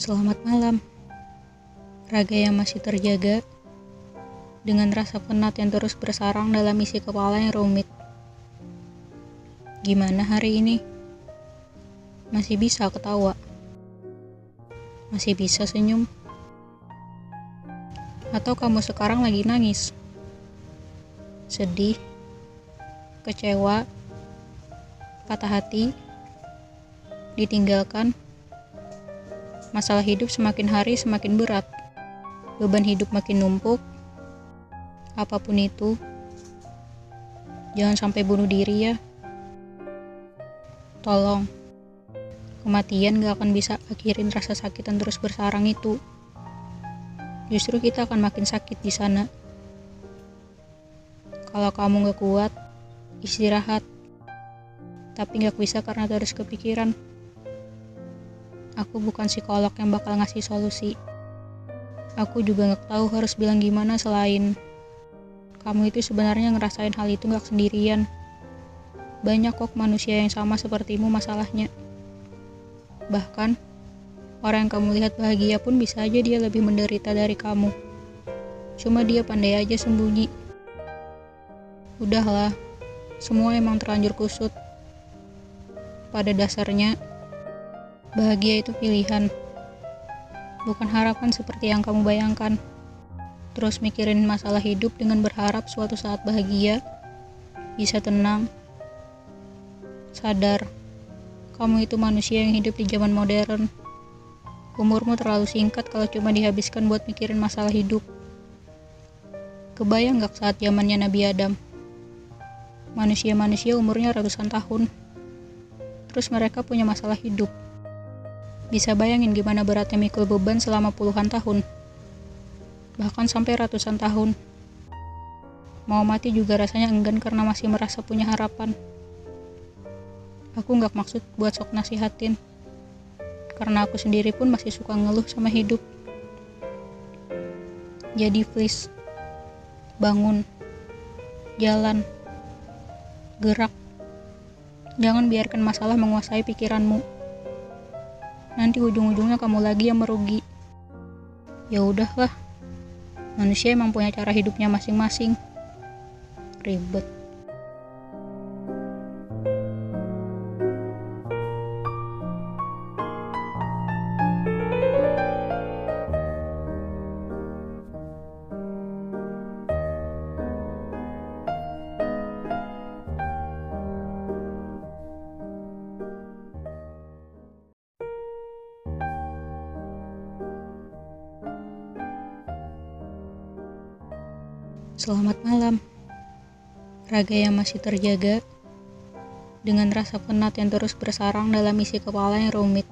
Selamat malam. Raga yang masih terjaga dengan rasa penat yang terus bersarang dalam isi kepala yang rumit. Gimana hari ini? Masih bisa ketawa? Masih bisa senyum? Atau kamu sekarang lagi nangis? Sedih? Kecewa? Patah hati? Ditinggalkan? Masalah hidup semakin hari semakin berat. Beban hidup makin numpuk. Apa pun itu, jangan sampai bunuh diri ya. Tolong. Kematian gak akan bisa akhirin rasa sakit yang terus bersarang itu. Justru kita akan makin sakit di sana. Kalau kamu gak kuat, istirahat. Tapi gak bisa karena terus kepikiran. Aku bukan psikolog yang bakal ngasih solusi. Aku juga gak tahu harus bilang gimana selain kamu itu sebenarnya ngerasain hal itu gak sendirian. Banyak kok manusia yang sama sepertimu masalahnya. Bahkan, orang yang kamu lihat bahagia pun bisa aja dia lebih menderita dari kamu. Cuma dia pandai aja sembunyi. Udahlah, semua emang terlanjur kusut. Pada dasarnya, bahagia itu pilihan. Bukan harapan seperti yang kamu bayangkan. Terus mikirin masalah hidup dengan berharap suatu saat bahagia, bisa tenang, sadar kamu itu manusia yang hidup di zaman modern. Umurmu terlalu singkat kalau cuma dihabiskan buat mikirin masalah hidup. Kebayang gak saat zamannya Nabi Adam? Manusia-manusia umurnya ratusan tahun. Terus mereka punya masalah hidup. Bisa bayangin gimana beratnya mikul beban selama puluhan tahun. Bahkan sampai ratusan tahun. Mau mati juga rasanya enggan karena masih merasa punya harapan. Aku nggak maksud buat sok nasihatin. Karena aku sendiri pun masih suka ngeluh sama hidup. Jadi please, bangun, jalan, gerak. Jangan biarkan masalah menguasai pikiranmu. Nanti ujung-ujungnya kamu lagi yang merugi. Ya udahlah. Manusia emang punya cara hidupnya masing-masing. Ribet. Selamat malam. Raga yang masih terjaga dengan rasa penat yang terus bersarang dalam isi kepala yang rumit.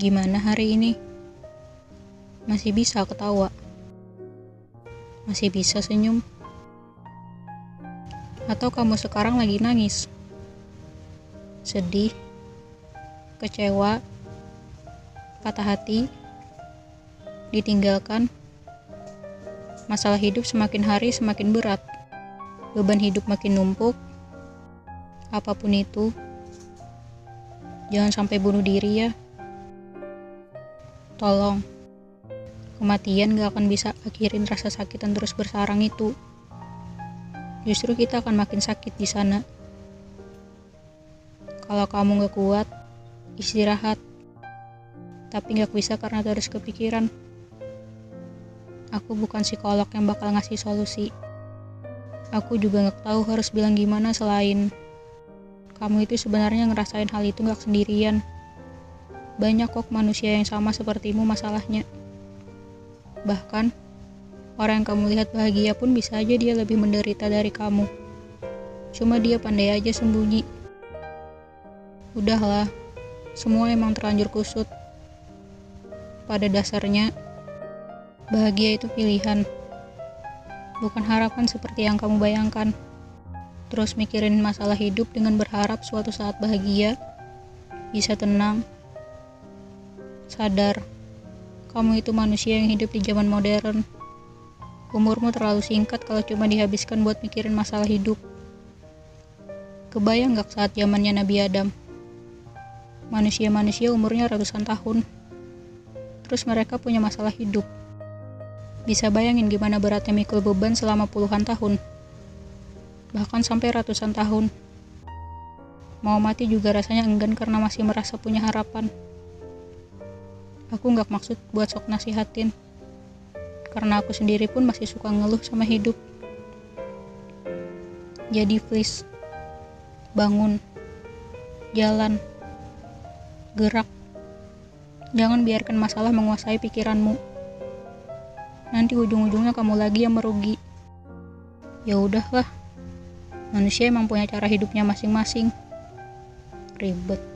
Gimana hari ini? Masih bisa ketawa? Masih bisa senyum? Atau kamu sekarang lagi nangis? Sedih? Kecewa? Patah hati? Ditinggalkan? Masalah hidup semakin hari semakin berat. Beban hidup makin numpuk. Apa pun itu, jangan sampai bunuh diri ya. Tolong, kematian gak akan bisa akhirin rasa sakit yang terus bersarang itu. Justru kita akan makin sakit di sana. Kalau kamu gak kuat, istirahat. Tapi gak bisa karena terus kepikiran. Aku bukan psikolog yang bakal ngasih solusi. Aku juga gak tahu harus bilang gimana selain kamu itu sebenarnya ngerasain hal itu gak sendirian. Banyak kok manusia yang sama sepertimu masalahnya. Bahkan, orang yang kamu lihat bahagia pun bisa aja dia lebih menderita dari kamu. Cuma dia pandai aja sembunyi. Udahlah, semua emang terlanjur kusut. Pada dasarnya, Bahagia itu pilihan, bukan harapan seperti yang kamu bayangkan. Terus mikirin masalah hidup dengan berharap suatu saat bahagia, bisa tenang, sadar kamu itu manusia yang hidup di zaman modern. Umurmu terlalu singkat kalau cuma dihabiskan buat mikirin masalah hidup. Kebayang gak saat zamannya Nabi Adam? Manusia-manusia umurnya ratusan tahun. Terus mereka punya masalah hidup. Bisa bayangin gimana beratnya mikul beban selama puluhan tahun. Bahkan sampai ratusan tahun. Mau mati juga rasanya enggan karena masih merasa punya harapan. Aku nggak maksud buat sok nasihatin. Karena aku sendiri pun masih suka ngeluh sama hidup. Jadi please, bangun, jalan, gerak. Jangan biarkan masalah menguasai pikiranmu. Nanti ujung-ujungnya kamu lagi yang merugi. Ya udahlah. Manusia emang punya cara hidupnya masing-masing. Ribet.